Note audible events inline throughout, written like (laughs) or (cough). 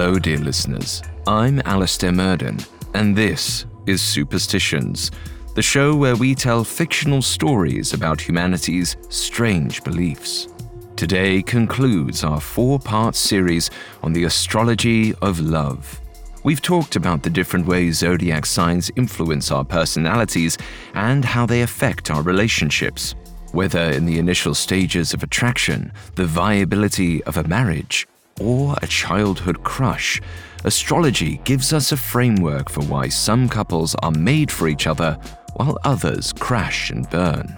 Hello, dear listeners. I'm Alastair Murden, and this is Superstitions, the show where we tell fictional stories about humanity's strange beliefs. Today concludes our four part series on the astrology of love. We've talked about the different ways zodiac signs influence our personalities and how they affect our relationships, whether in the initial stages of attraction, the viability of a marriage, or a childhood crush. Astrology gives us a framework for why some couples are made for each other while others crash and burn.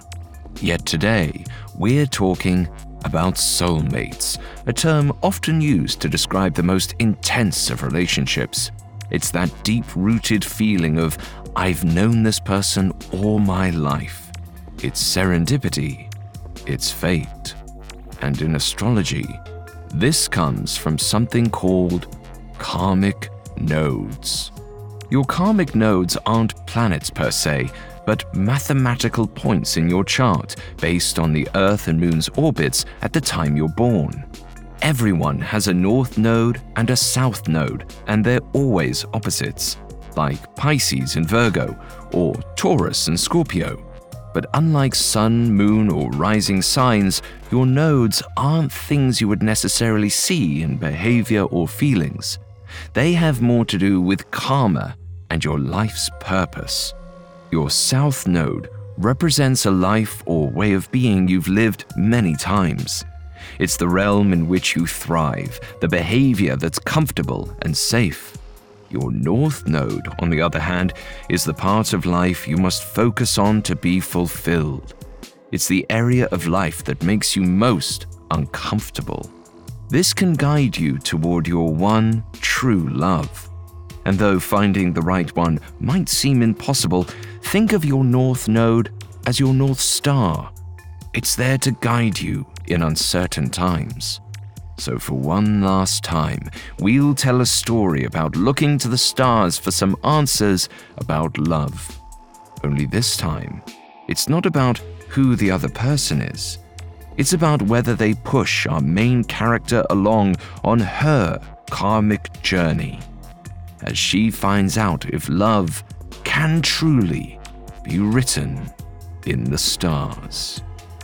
Yet today, we're talking about soulmates, a term often used to describe the most intense of relationships. It's that deep rooted feeling of, I've known this person all my life. It's serendipity, it's fate. And in astrology, this comes from something called karmic nodes. Your karmic nodes aren't planets per se, but mathematical points in your chart based on the Earth and Moon's orbits at the time you're born. Everyone has a north node and a south node, and they're always opposites, like Pisces and Virgo, or Taurus and Scorpio. But unlike sun, moon, or rising signs, your nodes aren't things you would necessarily see in behavior or feelings. They have more to do with karma and your life's purpose. Your south node represents a life or way of being you've lived many times. It's the realm in which you thrive, the behavior that's comfortable and safe. Your North Node, on the other hand, is the part of life you must focus on to be fulfilled. It's the area of life that makes you most uncomfortable. This can guide you toward your one true love. And though finding the right one might seem impossible, think of your North Node as your North Star. It's there to guide you in uncertain times. So, for one last time, we'll tell a story about looking to the stars for some answers about love. Only this time, it's not about who the other person is, it's about whether they push our main character along on her karmic journey as she finds out if love can truly be written in the stars.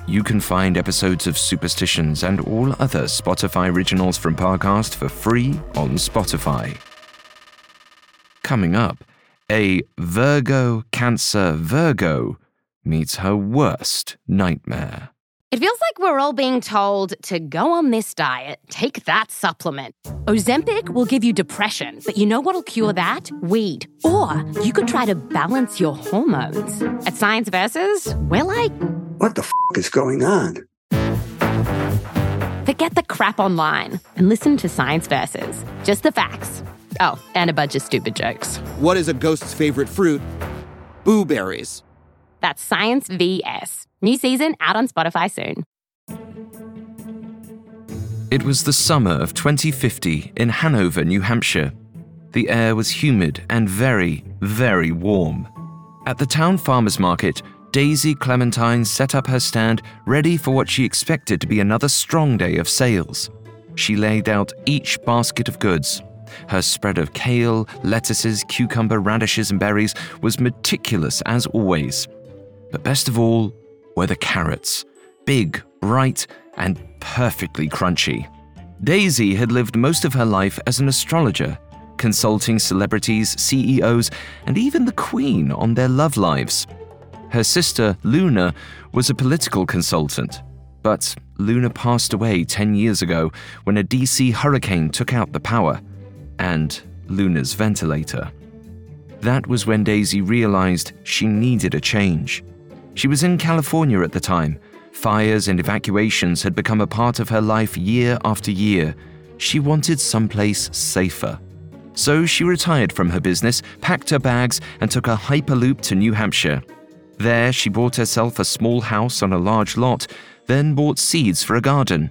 You can find episodes of Superstitions and all other Spotify originals from Parcast for free on Spotify. Coming up, a Virgo Cancer Virgo meets her worst nightmare. It feels like we're all being told to go on this diet, take that supplement. Ozempic will give you depression, but you know what'll cure that? Weed. Or you could try to balance your hormones. At Science Versus, we're like, what the f is going on? Forget the crap online and listen to Science Versus. Just the facts. Oh, and a bunch of stupid jokes. What is a ghost's favorite fruit? Blueberries. That's Science VS. New season out on Spotify soon. It was the summer of 2050 in Hanover, New Hampshire. The air was humid and very, very warm. At the town farmers market, Daisy Clementine set up her stand ready for what she expected to be another strong day of sales. She laid out each basket of goods. Her spread of kale, lettuces, cucumber, radishes, and berries was meticulous as always. But best of all were the carrots big, bright, and perfectly crunchy. Daisy had lived most of her life as an astrologer, consulting celebrities, CEOs, and even the Queen on their love lives. Her sister, Luna, was a political consultant, but Luna passed away 10 years ago when a DC hurricane took out the power and Luna's ventilator. That was when Daisy realized she needed a change. She was in California at the time. Fires and evacuations had become a part of her life year after year. She wanted someplace safer. So she retired from her business, packed her bags, and took a hyperloop to New Hampshire. There, she bought herself a small house on a large lot, then bought seeds for a garden.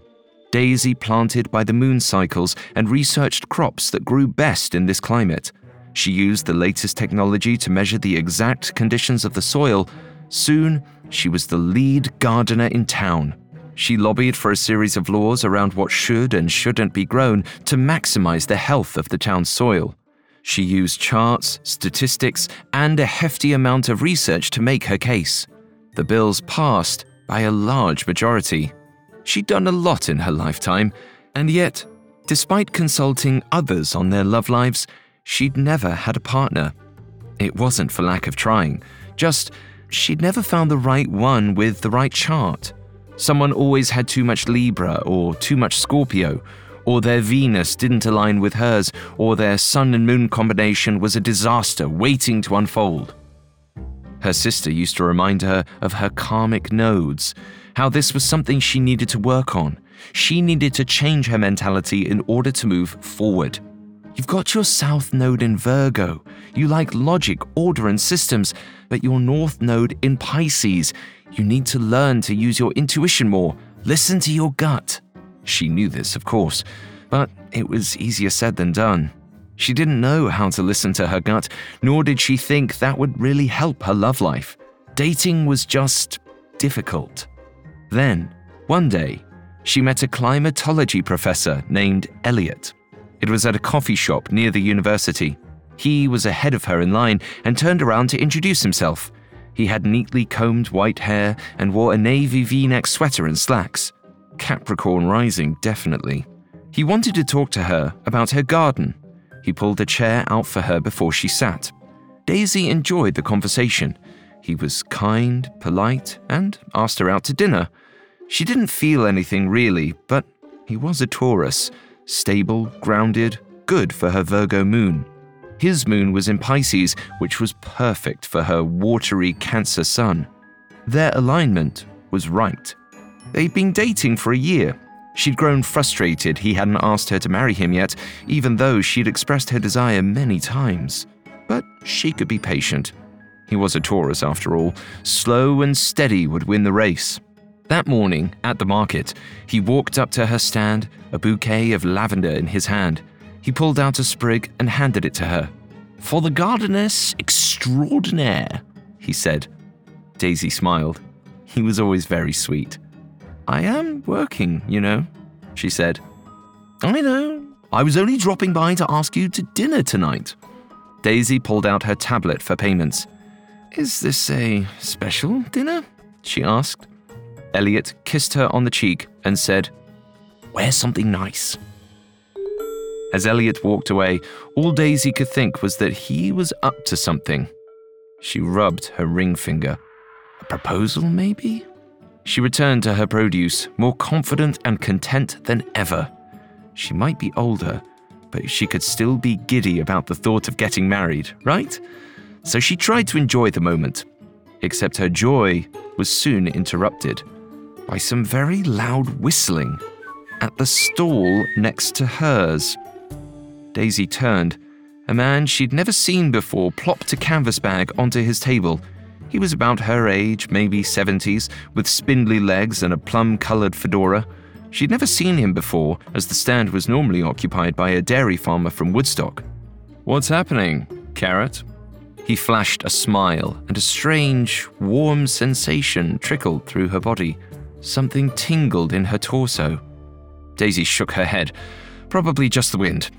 Daisy planted by the moon cycles and researched crops that grew best in this climate. She used the latest technology to measure the exact conditions of the soil. Soon, she was the lead gardener in town. She lobbied for a series of laws around what should and shouldn't be grown to maximize the health of the town's soil. She used charts, statistics, and a hefty amount of research to make her case. The bills passed by a large majority. She'd done a lot in her lifetime, and yet, despite consulting others on their love lives, she'd never had a partner. It wasn't for lack of trying, just she'd never found the right one with the right chart. Someone always had too much Libra or too much Scorpio, or their Venus didn't align with hers, or their Sun and Moon combination was a disaster waiting to unfold. Her sister used to remind her of her karmic nodes, how this was something she needed to work on. She needed to change her mentality in order to move forward. You've got your South Node in Virgo. You like logic, order, and systems, but your North Node in Pisces. You need to learn to use your intuition more. Listen to your gut. She knew this, of course, but it was easier said than done. She didn't know how to listen to her gut, nor did she think that would really help her love life. Dating was just difficult. Then, one day, she met a climatology professor named Elliot. It was at a coffee shop near the university. He was ahead of her in line and turned around to introduce himself. He had neatly combed white hair and wore a navy v neck sweater and slacks. Capricorn rising, definitely. He wanted to talk to her about her garden. He pulled a chair out for her before she sat. Daisy enjoyed the conversation. He was kind, polite, and asked her out to dinner. She didn't feel anything really, but he was a Taurus, stable, grounded, good for her Virgo moon. His moon was in Pisces, which was perfect for her watery Cancer sun. Their alignment was right. They'd been dating for a year. She'd grown frustrated he hadn't asked her to marry him yet, even though she'd expressed her desire many times. But she could be patient. He was a Taurus after all. Slow and steady would win the race. That morning, at the market, he walked up to her stand, a bouquet of lavender in his hand. He pulled out a sprig and handed it to her. For the gardeness extraordinaire, he said. Daisy smiled. He was always very sweet. I am working, you know, she said. I know. I was only dropping by to ask you to dinner tonight. Daisy pulled out her tablet for payments. Is this a special dinner? she asked. Elliot kissed her on the cheek and said, Wear something nice. As Elliot walked away, all Daisy could think was that he was up to something. She rubbed her ring finger. A proposal, maybe? She returned to her produce, more confident and content than ever. She might be older, but she could still be giddy about the thought of getting married, right? So she tried to enjoy the moment. Except her joy was soon interrupted by some very loud whistling at the stall next to hers. Daisy turned. A man she'd never seen before plopped a canvas bag onto his table. He was about her age, maybe 70s, with spindly legs and a plum colored fedora. She'd never seen him before, as the stand was normally occupied by a dairy farmer from Woodstock. What's happening, Carrot? He flashed a smile, and a strange, warm sensation trickled through her body. Something tingled in her torso. Daisy shook her head. Probably just the wind.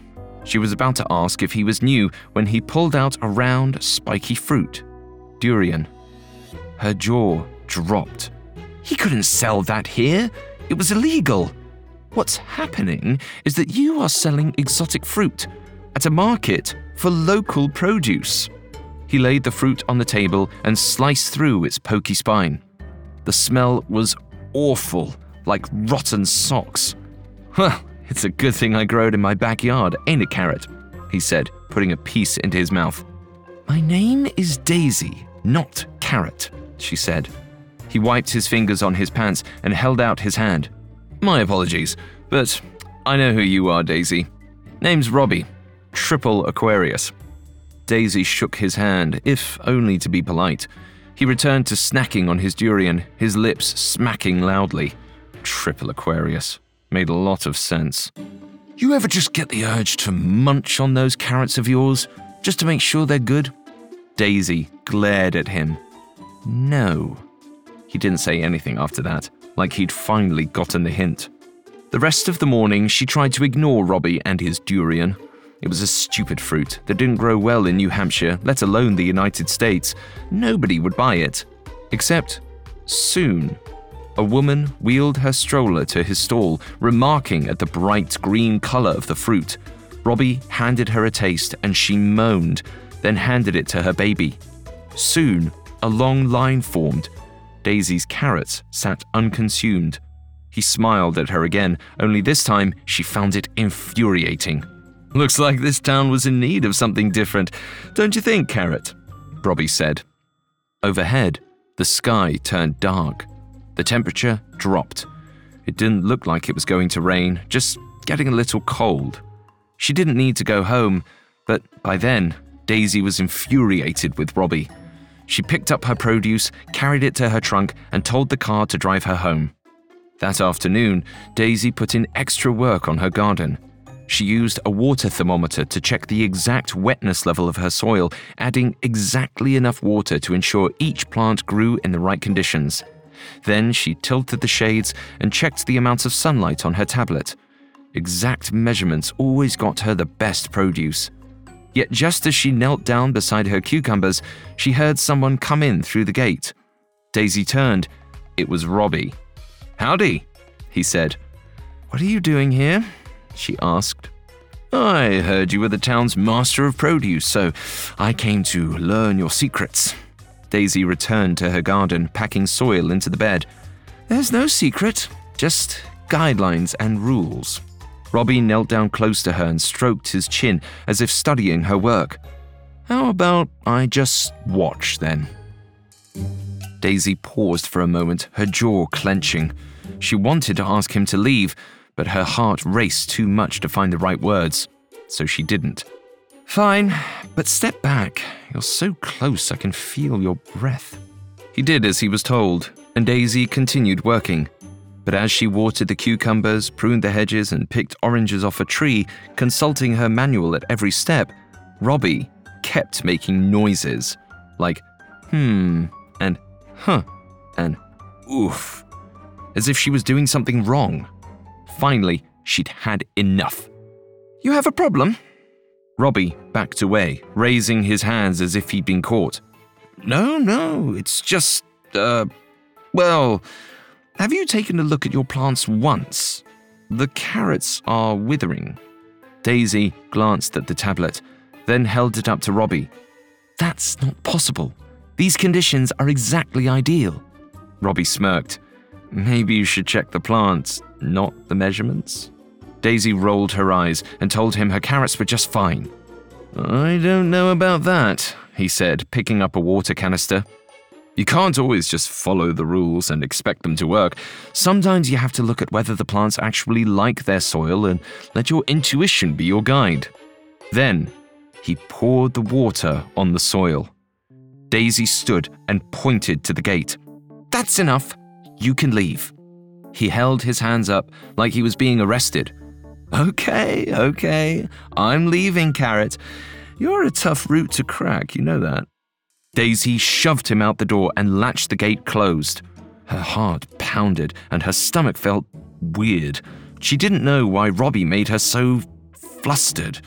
She was about to ask if he was new when he pulled out a round, spiky fruit durian. Her jaw dropped. He couldn't sell that here. It was illegal. What's happening is that you are selling exotic fruit at a market for local produce. He laid the fruit on the table and sliced through its pokey spine. The smell was awful, like rotten socks. Well, it's a good thing I grow it in my backyard, ain't it, Carrot? He said, putting a piece into his mouth. My name is Daisy, not Carrot, she said. He wiped his fingers on his pants and held out his hand. My apologies, but I know who you are, Daisy. Name's Robbie, Triple Aquarius. Daisy shook his hand, if only to be polite. He returned to snacking on his durian, his lips smacking loudly. Triple Aquarius made a lot of sense. You ever just get the urge to munch on those carrots of yours, just to make sure they're good? Daisy glared at him. No. He didn't say anything after that. like he'd finally gotten the hint. The rest of the morning, she tried to ignore Robbie and his durian. It was a stupid fruit that didn't grow well in New Hampshire, let alone the United States. Nobody would buy it. Except soon. A woman wheeled her stroller to his stall, remarking at the bright green color of the fruit. Robbie handed her a taste and she moaned, then handed it to her baby. Soon, a long line formed. Daisy's carrots sat unconsumed. He smiled at her again, only this time she found it infuriating. Looks like this town was in need of something different, don't you think, Carrot? Robbie said. Overhead, the sky turned dark. The temperature dropped. It didn't look like it was going to rain, just getting a little cold. She didn't need to go home, but by then, Daisy was infuriated with Robbie. She picked up her produce, carried it to her trunk, and told the car to drive her home. That afternoon, Daisy put in extra work on her garden. She used a water thermometer to check the exact wetness level of her soil, adding exactly enough water to ensure each plant grew in the right conditions. Then she tilted the shades and checked the amounts of sunlight on her tablet. Exact measurements always got her the best produce. Yet just as she knelt down beside her cucumbers, she heard someone come in through the gate. Daisy turned. It was Robbie. Howdy, he said. What are you doing here? she asked. I heard you were the town's master of produce, so I came to learn your secrets. Daisy returned to her garden, packing soil into the bed. There's no secret, just guidelines and rules. Robbie knelt down close to her and stroked his chin as if studying her work. How about I just watch then? Daisy paused for a moment, her jaw clenching. She wanted to ask him to leave, but her heart raced too much to find the right words, so she didn't. Fine, but step back. You're so close I can feel your breath. He did as he was told, and Daisy continued working. But as she watered the cucumbers, pruned the hedges, and picked oranges off a tree, consulting her manual at every step, Robbie kept making noises like hmm and huh and oof as if she was doing something wrong. Finally, she'd had enough. You have a problem? Robbie backed away, raising his hands as if he'd been caught. No, no, it's just, uh, well, have you taken a look at your plants once? The carrots are withering. Daisy glanced at the tablet, then held it up to Robbie. That's not possible. These conditions are exactly ideal. Robbie smirked. Maybe you should check the plants, not the measurements? Daisy rolled her eyes and told him her carrots were just fine. I don't know about that, he said, picking up a water canister. You can't always just follow the rules and expect them to work. Sometimes you have to look at whether the plants actually like their soil and let your intuition be your guide. Then, he poured the water on the soil. Daisy stood and pointed to the gate. That's enough. You can leave. He held his hands up like he was being arrested. Okay, okay, I'm leaving, Carrot. You're a tough root to crack, you know that. Daisy shoved him out the door and latched the gate closed. Her heart pounded and her stomach felt weird. She didn't know why Robbie made her so flustered.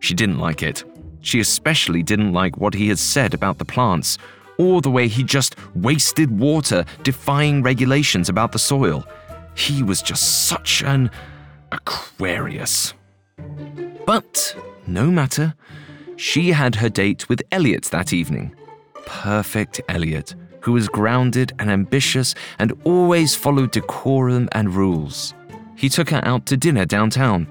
She didn't like it. She especially didn't like what he had said about the plants, or the way he just wasted water defying regulations about the soil. He was just such an Aquarius. But no matter, she had her date with Elliot that evening. Perfect Elliot, who was grounded and ambitious and always followed decorum and rules. He took her out to dinner downtown.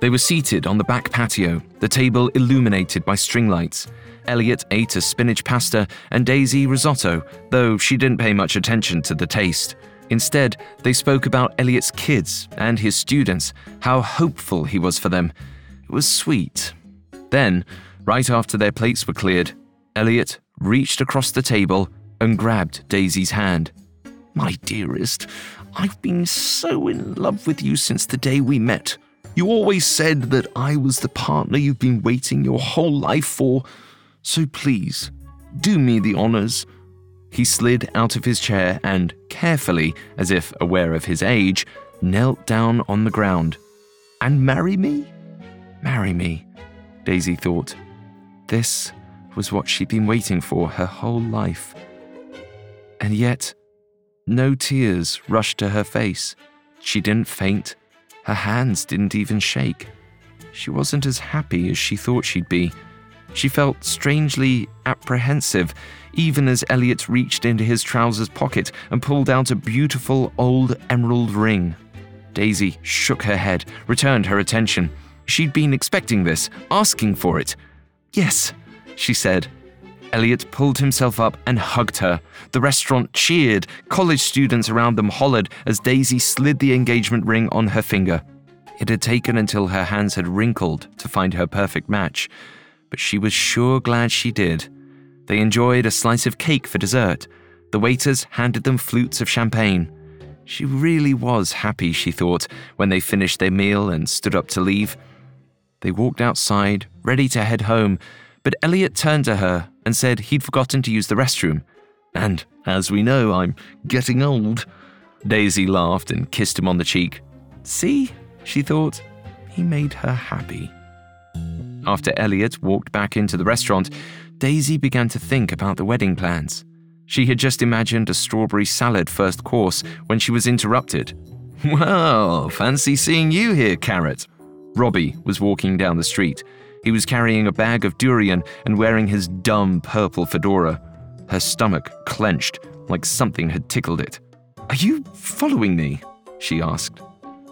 They were seated on the back patio, the table illuminated by string lights. Elliot ate a spinach pasta and Daisy risotto, though she didn't pay much attention to the taste. Instead, they spoke about Elliot's kids and his students, how hopeful he was for them. It was sweet. Then, right after their plates were cleared, Elliot reached across the table and grabbed Daisy's hand. My dearest, I've been so in love with you since the day we met. You always said that I was the partner you've been waiting your whole life for. So please, do me the honors. He slid out of his chair and, carefully, as if aware of his age, knelt down on the ground. And marry me? Marry me, Daisy thought. This was what she'd been waiting for her whole life. And yet, no tears rushed to her face. She didn't faint. Her hands didn't even shake. She wasn't as happy as she thought she'd be. She felt strangely apprehensive, even as Elliot reached into his trousers pocket and pulled out a beautiful old emerald ring. Daisy shook her head, returned her attention. She'd been expecting this, asking for it. Yes, she said. Elliot pulled himself up and hugged her. The restaurant cheered. College students around them hollered as Daisy slid the engagement ring on her finger. It had taken until her hands had wrinkled to find her perfect match, but she was sure glad she did. They enjoyed a slice of cake for dessert. The waiters handed them flutes of champagne. She really was happy, she thought, when they finished their meal and stood up to leave. They walked outside, ready to head home, but Elliot turned to her and said he'd forgotten to use the restroom. And, as we know, I'm getting old. Daisy laughed and kissed him on the cheek. See, she thought, he made her happy. After Elliot walked back into the restaurant, Daisy began to think about the wedding plans. She had just imagined a strawberry salad first course when she was interrupted. (laughs) Well, fancy seeing you here, Carrot. Robbie was walking down the street. He was carrying a bag of durian and wearing his dumb purple fedora. Her stomach clenched like something had tickled it. Are you following me? she asked.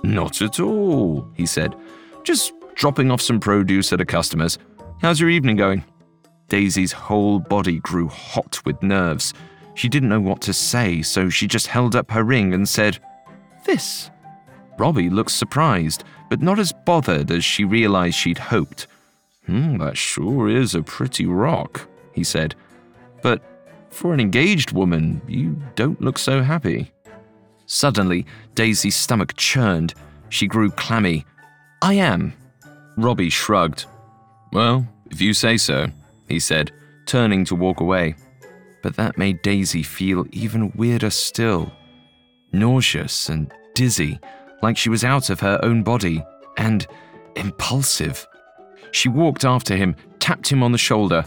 Not at all, he said. Just dropping off some produce at a customer's. How's your evening going? Daisy's whole body grew hot with nerves. She didn't know what to say, so she just held up her ring and said, This. Robbie looked surprised, but not as bothered as she realized she'd hoped. Hmm, that sure is a pretty rock, he said. But for an engaged woman, you don't look so happy. Suddenly, Daisy's stomach churned. She grew clammy. I am. Robbie shrugged. Well, if you say so, he said, turning to walk away. But that made Daisy feel even weirder still. Nauseous and dizzy, like she was out of her own body, and impulsive. She walked after him, tapped him on the shoulder.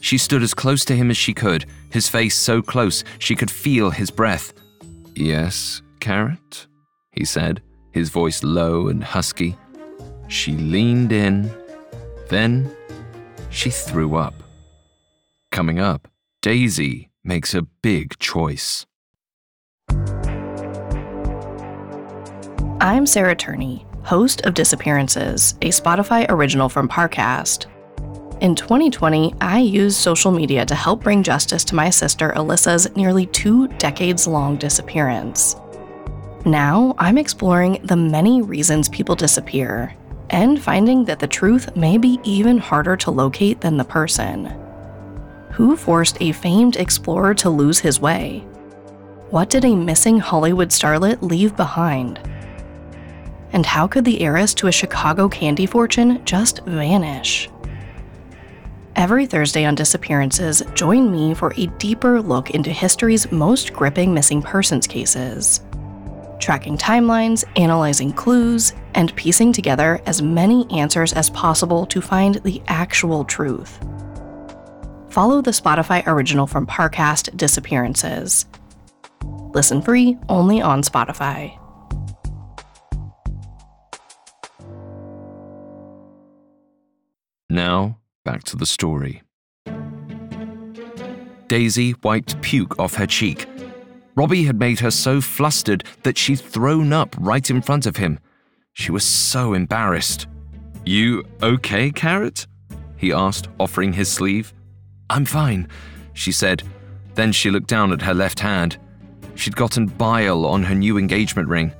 She stood as close to him as she could, his face so close she could feel his breath. Yes, Carrot? he said, his voice low and husky. She leaned in. Then she threw up. Coming up, Daisy makes a big choice. I'm Sarah Turney, host of Disappearances, a Spotify original from Parcast. In 2020, I used social media to help bring justice to my sister Alyssa's nearly two decades long disappearance. Now, I'm exploring the many reasons people disappear and finding that the truth may be even harder to locate than the person. Who forced a famed explorer to lose his way? What did a missing Hollywood starlet leave behind? And how could the heiress to a Chicago candy fortune just vanish? Every Thursday on Disappearances, join me for a deeper look into history's most gripping missing persons cases. Tracking timelines, analyzing clues, and piecing together as many answers as possible to find the actual truth. Follow the Spotify original from Parcast Disappearances. Listen free only on Spotify. Now, back to the story. Daisy wiped puke off her cheek. Robbie had made her so flustered that she'd thrown up right in front of him. She was so embarrassed. You okay, Carrot? He asked, offering his sleeve. I'm fine, she said. Then she looked down at her left hand. She'd gotten bile on her new engagement ring.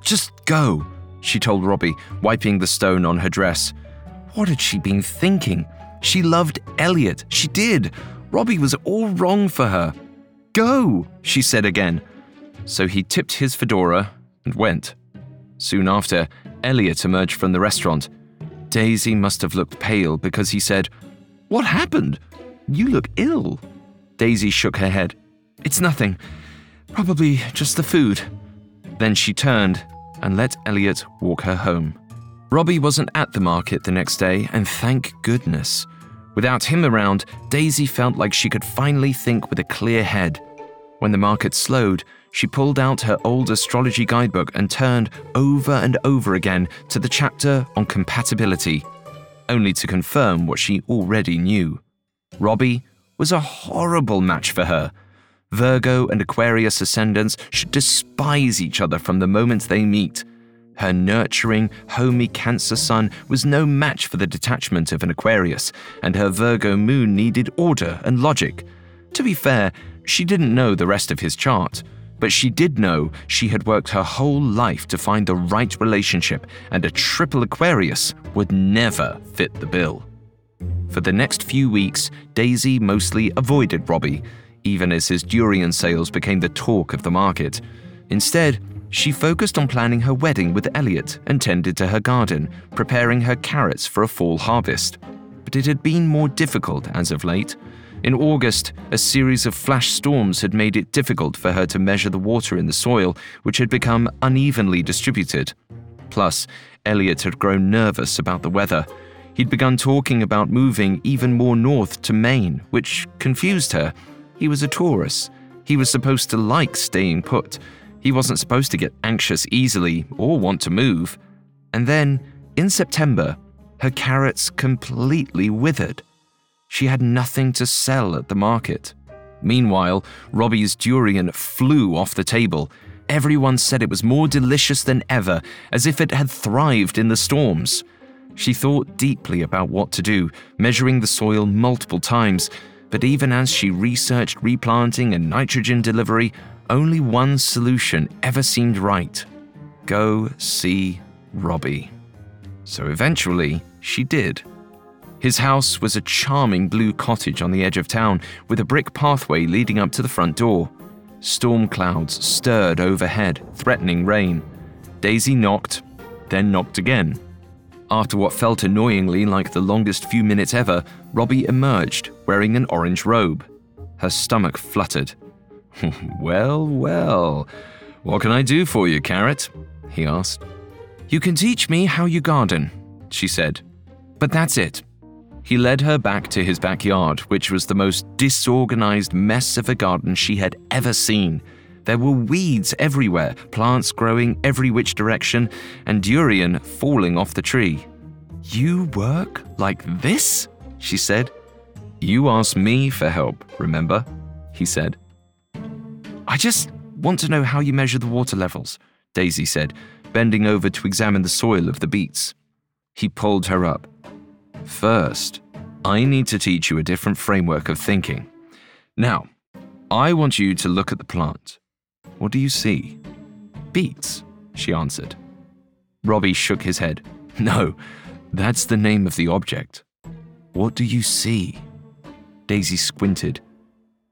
Just go, she told Robbie, wiping the stone on her dress. What had she been thinking? She loved Elliot. She did. Robbie was all wrong for her. Go, she said again. So he tipped his fedora and went. Soon after, Elliot emerged from the restaurant. Daisy must have looked pale because he said, What happened? You look ill. Daisy shook her head. It's nothing. Probably just the food. Then she turned and let Elliot walk her home. Robbie wasn't at the market the next day, and thank goodness. Without him around, Daisy felt like she could finally think with a clear head. When the market slowed, she pulled out her old astrology guidebook and turned over and over again to the chapter on compatibility, only to confirm what she already knew. Robbie was a horrible match for her. Virgo and Aquarius ascendants should despise each other from the moment they meet. Her nurturing, homey Cancer sun was no match for the detachment of an Aquarius, and her Virgo moon needed order and logic. To be fair, she didn't know the rest of his chart, but she did know she had worked her whole life to find the right relationship, and a triple Aquarius would never fit the bill. For the next few weeks, Daisy mostly avoided Robbie, even as his durian sales became the talk of the market. Instead, she focused on planning her wedding with Elliot and tended to her garden, preparing her carrots for a fall harvest. But it had been more difficult as of late. In August, a series of flash storms had made it difficult for her to measure the water in the soil, which had become unevenly distributed. Plus, Elliot had grown nervous about the weather. He'd begun talking about moving even more north to Maine, which confused her. He was a Taurus. He was supposed to like staying put he wasn't supposed to get anxious easily or want to move. And then, in September, her carrots completely withered. She had nothing to sell at the market. Meanwhile, Robbie's durian flew off the table. Everyone said it was more delicious than ever, as if it had thrived in the storms. She thought deeply about what to do, measuring the soil multiple times, but even as she researched replanting and nitrogen delivery, only one solution ever seemed right go see Robbie. So eventually, she did. His house was a charming blue cottage on the edge of town with a brick pathway leading up to the front door. Storm clouds stirred overhead, threatening rain. Daisy knocked, then knocked again. After what felt annoyingly like the longest few minutes ever, Robbie emerged, wearing an orange robe. Her stomach fluttered. (laughs) well, well. What can I do for you, Carrot? he asked. You can teach me how you garden, she said. But that's it. He led her back to his backyard, which was the most disorganized mess of a garden she had ever seen. There were weeds everywhere, plants growing every which direction, and durian falling off the tree. You work like this? she said. You asked me for help, remember? he said. I just want to know how you measure the water levels, Daisy said, bending over to examine the soil of the beets. He pulled her up. First, I need to teach you a different framework of thinking. Now, I want you to look at the plant. What do you see? Beets, she answered. Robbie shook his head. (laughs) No, that's the name of the object. What do you see? Daisy squinted.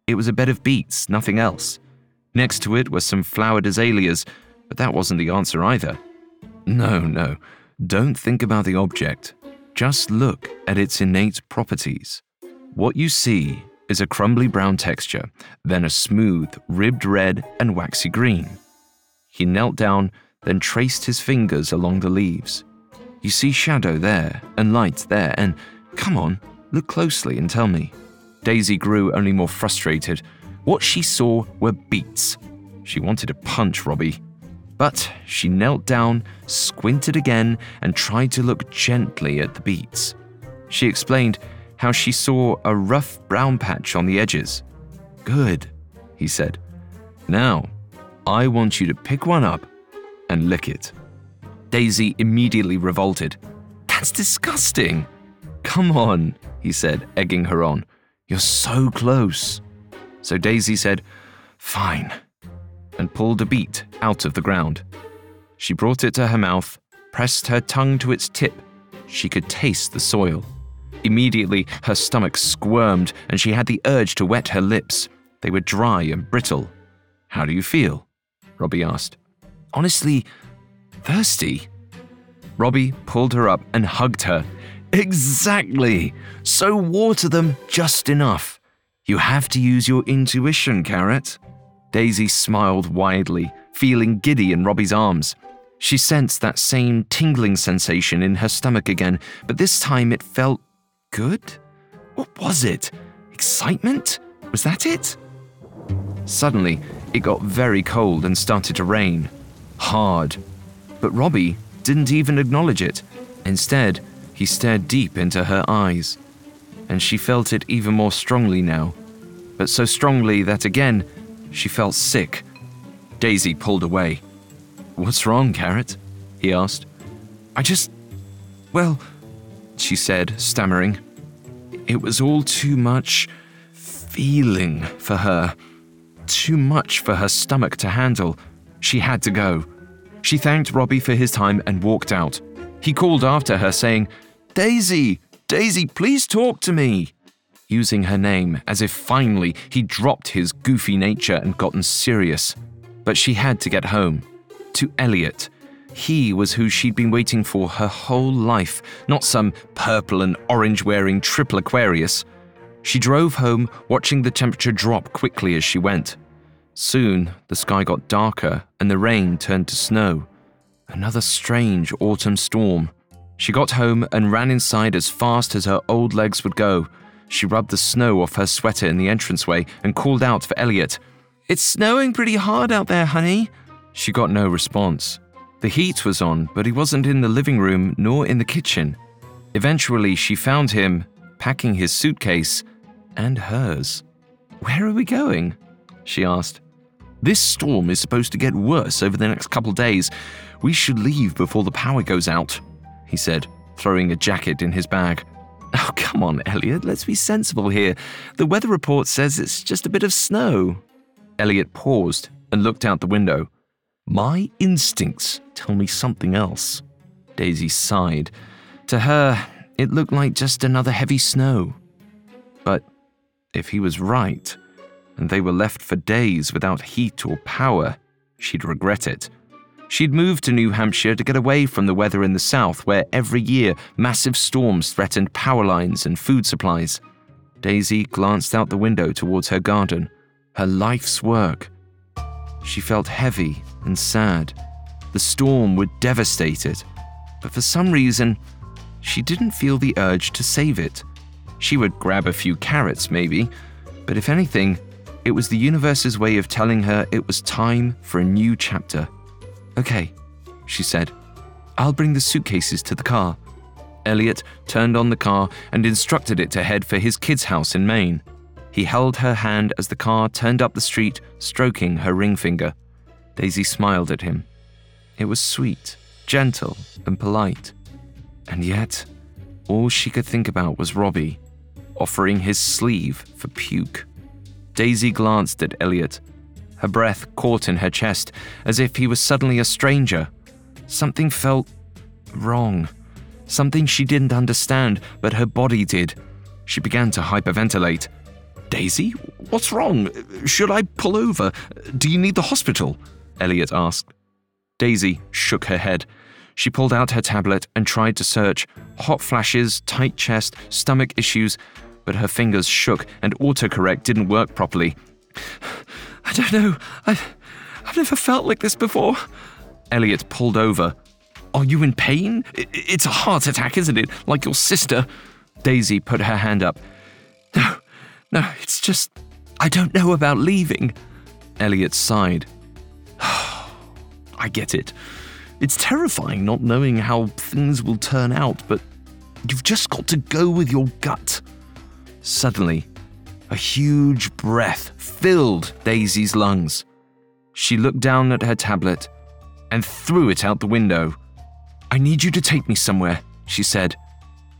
It was a bed of beets, nothing else. Next to it were some flowered azaleas, but that wasn't the answer either. No, no, don't think about the object. Just look at its innate properties. What you see is a crumbly brown texture, then a smooth, ribbed red and waxy green. He knelt down, then traced his fingers along the leaves. You see shadow there and light there, and come on, look closely and tell me. Daisy grew only more frustrated what she saw were beets. She wanted to punch Robbie. But she knelt down, squinted again, and tried to look gently at the beets. She explained how she saw a rough brown patch on the edges. Good, he said. Now, I want you to pick one up and lick it. Daisy immediately revolted. That's disgusting. Come on, he said, egging her on. You're so close. So Daisy said, Fine, and pulled a beet out of the ground. She brought it to her mouth, pressed her tongue to its tip. She could taste the soil. Immediately, her stomach squirmed and she had the urge to wet her lips. They were dry and brittle. How do you feel? Robbie asked. Honestly, thirsty. Robbie pulled her up and hugged her. Exactly! So water them just enough. You have to use your intuition, Carrot. Daisy smiled widely, feeling giddy in Robbie's arms. She sensed that same tingling sensation in her stomach again, but this time it felt good? What was it? Excitement? Was that it? Suddenly, it got very cold and started to rain. Hard. But Robbie didn't even acknowledge it. Instead, he stared deep into her eyes. And she felt it even more strongly now. But so strongly that again, she felt sick. Daisy pulled away. What's wrong, Carrot? he asked. I just. Well, she said, stammering. It was all too much feeling for her. Too much for her stomach to handle. She had to go. She thanked Robbie for his time and walked out. He called after her, saying, Daisy, Daisy, please talk to me. Using her name as if finally he dropped his goofy nature and gotten serious. But she had to get home. To Elliot. He was who she'd been waiting for her whole life, not some purple and orange wearing triple Aquarius. She drove home, watching the temperature drop quickly as she went. Soon, the sky got darker and the rain turned to snow. Another strange autumn storm. She got home and ran inside as fast as her old legs would go. She rubbed the snow off her sweater in the entranceway and called out for Elliot. It's snowing pretty hard out there, honey. She got no response. The heat was on, but he wasn't in the living room nor in the kitchen. Eventually, she found him packing his suitcase and hers. Where are we going? she asked. This storm is supposed to get worse over the next couple days. We should leave before the power goes out, he said, throwing a jacket in his bag. Oh, come on, Elliot, let's be sensible here. The weather report says it's just a bit of snow. Elliot paused and looked out the window. My instincts tell me something else. Daisy sighed. To her, it looked like just another heavy snow. But if he was right, and they were left for days without heat or power, she'd regret it. She'd moved to New Hampshire to get away from the weather in the south, where every year massive storms threatened power lines and food supplies. Daisy glanced out the window towards her garden, her life's work. She felt heavy and sad. The storm would devastate it, but for some reason, she didn't feel the urge to save it. She would grab a few carrots, maybe, but if anything, it was the universe's way of telling her it was time for a new chapter. Okay, she said. I'll bring the suitcases to the car. Elliot turned on the car and instructed it to head for his kid's house in Maine. He held her hand as the car turned up the street, stroking her ring finger. Daisy smiled at him. It was sweet, gentle, and polite. And yet, all she could think about was Robbie, offering his sleeve for puke. Daisy glanced at Elliot her breath caught in her chest, as if he was suddenly a stranger. Something felt wrong. Something she didn't understand, but her body did. She began to hyperventilate. Daisy, what's wrong? Should I pull over? Do you need the hospital? Elliot asked. Daisy shook her head. She pulled out her tablet and tried to search hot flashes, tight chest, stomach issues, but her fingers shook and autocorrect didn't work properly. I don't know. I, I've never felt like this before. Elliot pulled over. Are you in pain? It's a heart attack, isn't it? Like your sister. Daisy put her hand up. No, no, it's just. I don't know about leaving. Elliot sighed. (sighs) I get it. It's terrifying not knowing how things will turn out, but you've just got to go with your gut. Suddenly, a huge breath filled Daisy's lungs. She looked down at her tablet and threw it out the window. I need you to take me somewhere, she said.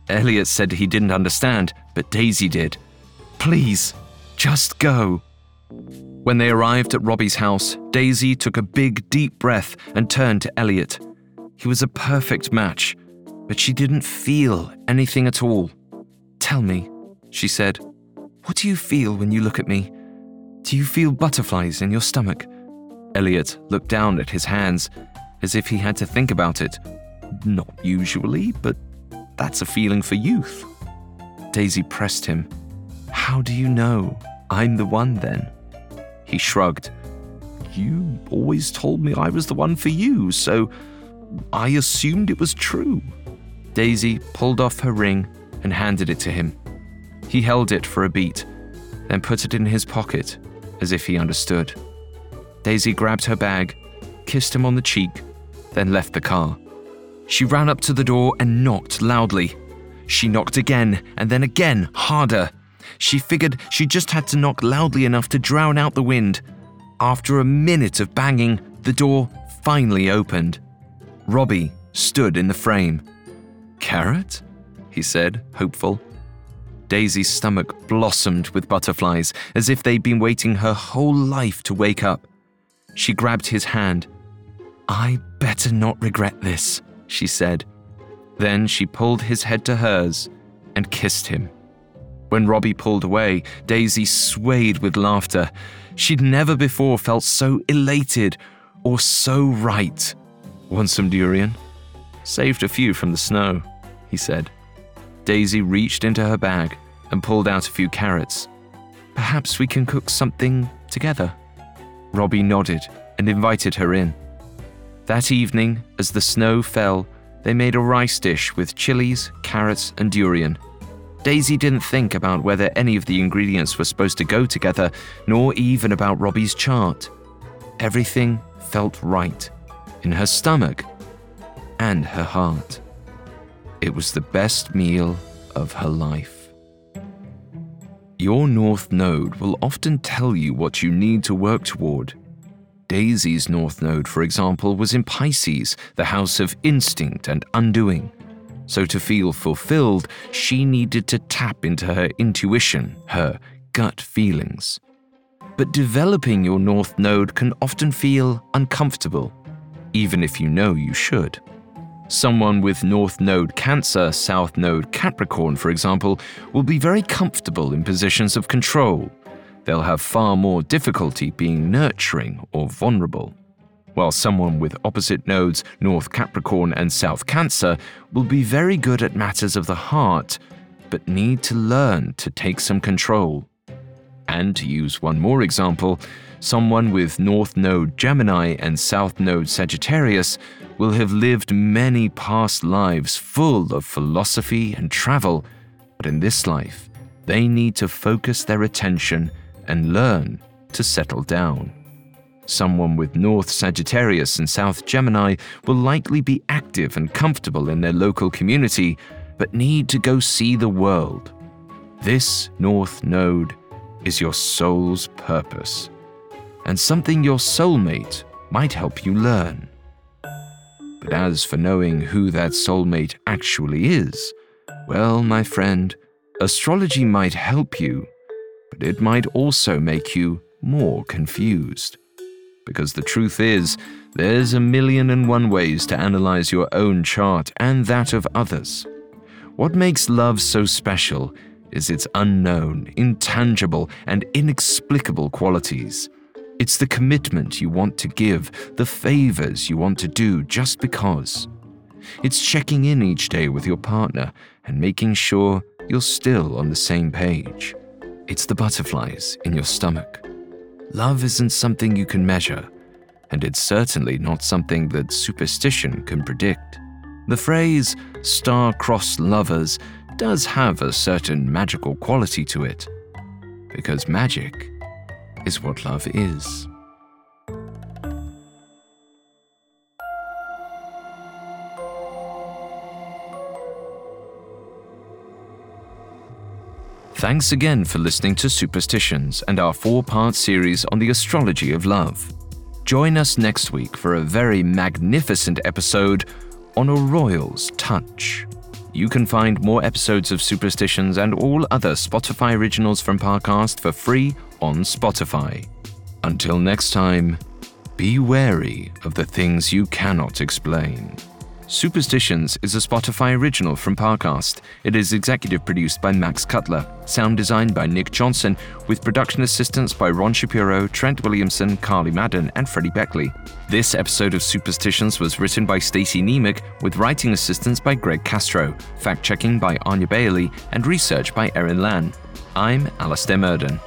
Elliot said he didn't understand, but Daisy did. Please, just go. When they arrived at Robbie's house, Daisy took a big, deep breath and turned to Elliot. He was a perfect match, but she didn't feel anything at all. Tell me, she said. What do you feel when you look at me? Do you feel butterflies in your stomach? Elliot looked down at his hands as if he had to think about it. Not usually, but that's a feeling for youth. Daisy pressed him. How do you know? I'm the one then. He shrugged. You always told me I was the one for you, so I assumed it was true. Daisy pulled off her ring and handed it to him. He held it for a beat, then put it in his pocket as if he understood. Daisy grabbed her bag, kissed him on the cheek, then left the car. She ran up to the door and knocked loudly. She knocked again and then again, harder. She figured she just had to knock loudly enough to drown out the wind. After a minute of banging, the door finally opened. Robbie stood in the frame. Carrot? he said, hopeful. Daisy's stomach blossomed with butterflies, as if they'd been waiting her whole life to wake up. She grabbed his hand. I better not regret this, she said. Then she pulled his head to hers and kissed him. When Robbie pulled away, Daisy swayed with laughter. She'd never before felt so elated or so right. Want some durian? Saved a few from the snow, he said. Daisy reached into her bag and pulled out a few carrots. Perhaps we can cook something together. Robbie nodded and invited her in. That evening, as the snow fell, they made a rice dish with chilies, carrots, and durian. Daisy didn't think about whether any of the ingredients were supposed to go together, nor even about Robbie's chart. Everything felt right in her stomach and her heart. It was the best meal of her life. Your North Node will often tell you what you need to work toward. Daisy's North Node, for example, was in Pisces, the house of instinct and undoing. So, to feel fulfilled, she needed to tap into her intuition, her gut feelings. But developing your North Node can often feel uncomfortable, even if you know you should. Someone with North Node Cancer, South Node Capricorn, for example, will be very comfortable in positions of control. They'll have far more difficulty being nurturing or vulnerable. While someone with opposite nodes, North Capricorn and South Cancer, will be very good at matters of the heart, but need to learn to take some control. And to use one more example, someone with North Node Gemini and South Node Sagittarius will have lived many past lives full of philosophy and travel, but in this life, they need to focus their attention and learn to settle down. Someone with North Sagittarius and South Gemini will likely be active and comfortable in their local community, but need to go see the world. This North Node is your soul's purpose, and something your soulmate might help you learn. But as for knowing who that soulmate actually is, well, my friend, astrology might help you, but it might also make you more confused. Because the truth is, there's a million and one ways to analyze your own chart and that of others. What makes love so special is its unknown, intangible, and inexplicable qualities. It's the commitment you want to give, the favors you want to do just because. It's checking in each day with your partner and making sure you're still on the same page. It's the butterflies in your stomach. Love isn't something you can measure, and it's certainly not something that superstition can predict. The phrase star-crossed lovers does have a certain magical quality to it, because magic is what love is. Thanks again for listening to Superstitions and our four part series on the astrology of love. Join us next week for a very magnificent episode on a royal's touch. You can find more episodes of Superstitions and all other Spotify originals from Parcast for free on Spotify. Until next time, be wary of the things you cannot explain. Superstitions is a Spotify original from Parcast. It is executive produced by Max Cutler, sound designed by Nick Johnson, with production assistance by Ron Shapiro, Trent Williamson, Carly Madden, and Freddie Beckley. This episode of Superstitions was written by Stacey Nemec, with writing assistance by Greg Castro, fact checking by Anya Bailey, and research by Erin Lan. I'm Alastair Murden.